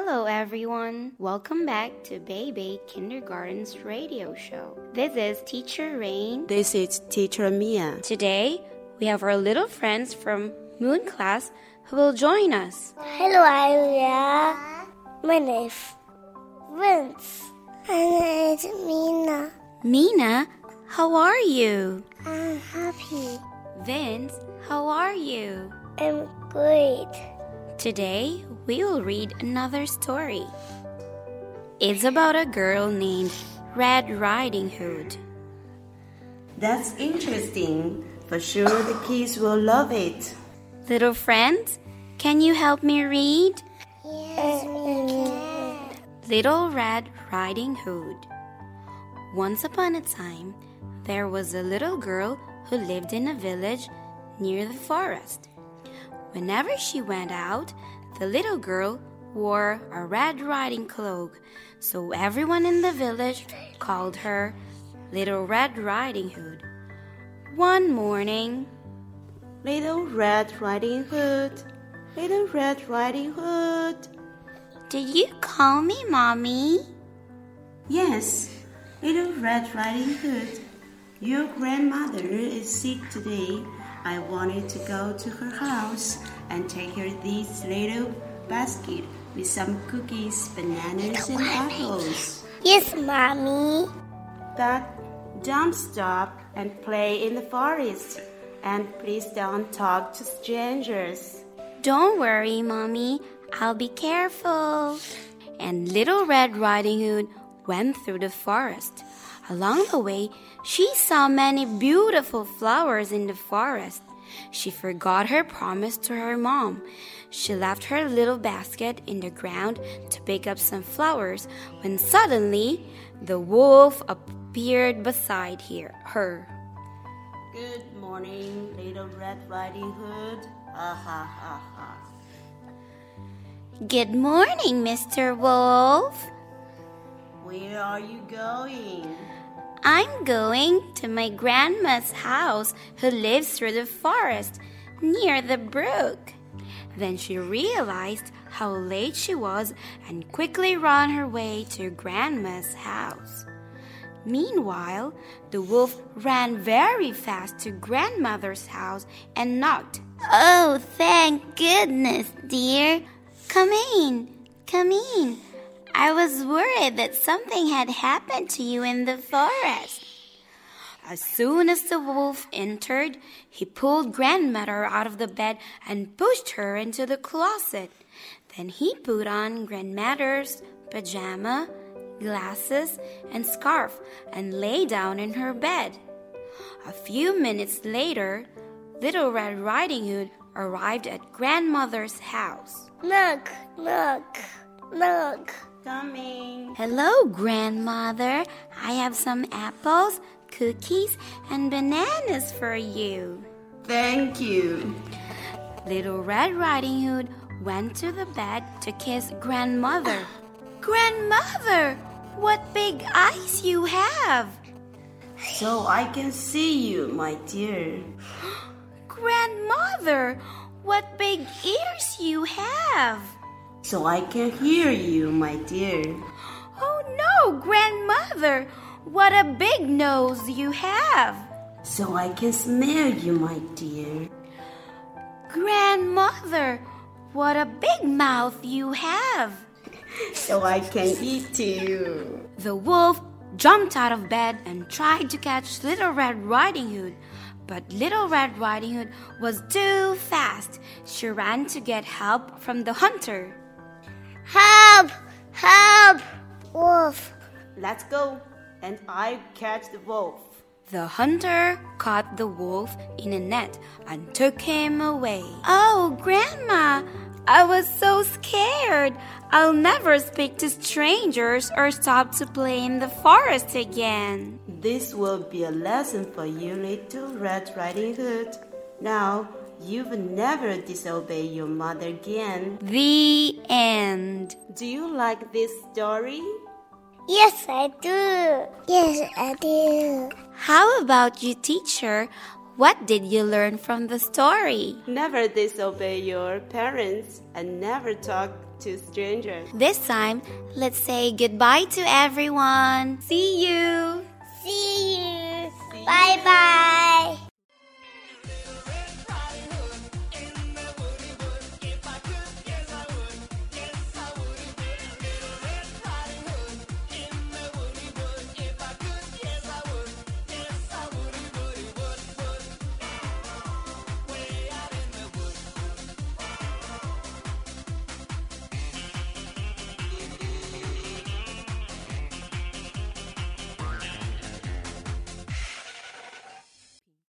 Hello, everyone. Welcome back to Baby Kindergarten's radio show. This is Teacher Rain. This is Teacher Mia. Today, we have our little friends from Moon class who will join us. Hello, Aya. My name is Vince. My name is Mina. Mina, how are you? I'm happy. Vince, how are you? I'm great. Today, we will read another story. It's about a girl named Red Riding Hood. That's interesting. For sure, the kids will love it. Little friends, can you help me read? Yes, Little Red Riding Hood. Once upon a time, there was a little girl who lived in a village near the forest. Whenever she went out, the little girl wore a red riding cloak, so everyone in the village called her Little Red Riding Hood. One morning, Little Red Riding Hood, Little Red Riding Hood. did you call me mommy? Yes, Little Red Riding Hood. Your grandmother is sick today. I wanted to go to her house and take her this little basket with some cookies, bananas, and apples. yes, mommy. But don't stop and play in the forest. And please don't talk to strangers. Don't worry, mommy. I'll be careful. And Little Red Riding Hood went through the forest. Along the way, she saw many beautiful flowers in the forest. She forgot her promise to her mom. She left her little basket in the ground to pick up some flowers when suddenly the wolf appeared beside here, her. Good morning, Little Red Riding Hood. Ha ha ha ha. Good morning, Mr. Wolf. Where are you going? I'm going to my grandma's house who lives through the forest near the brook. Then she realized how late she was and quickly ran her way to grandma's house. Meanwhile, the wolf ran very fast to grandmother's house and knocked. Oh, thank goodness, dear. Come in, come in. I was worried that something had happened to you in the forest. As soon as the wolf entered, he pulled grandmother out of the bed and pushed her into the closet. Then he put on grandmother's pajama, glasses, and scarf and lay down in her bed. A few minutes later, Little Red Riding Hood arrived at grandmother's house. Look, look, look. Coming. Hello, grandmother. I have some apples, cookies, and bananas for you. Thank you. Little Red Riding Hood went to the bed to kiss grandmother. grandmother, what big eyes you have! So I can see you, my dear. Grandmother, what big ears you have! So I can hear you, my dear. Oh no, grandmother, what a big nose you have! So I can smell you, my dear. Grandmother, what a big mouth you have! So I can eat you. The wolf jumped out of bed and tried to catch Little Red Riding Hood. But Little Red Riding Hood was too fast. She ran to get help from the hunter. Help! Help! Wolf. Let's go, and I catch the wolf. The hunter caught the wolf in a net and took him away. Oh, Grandma, I was so scared. I'll never speak to strangers or stop to play in the forest again. This will be a lesson for you, little Red Riding Hood. Now, you will never disobey your mother again. The end. Do you like this story? Yes, I do. Yes, I do. How about you, teacher? What did you learn from the story? Never disobey your parents and never talk to strangers. This time, let's say goodbye to everyone. See you. See you. Bye bye.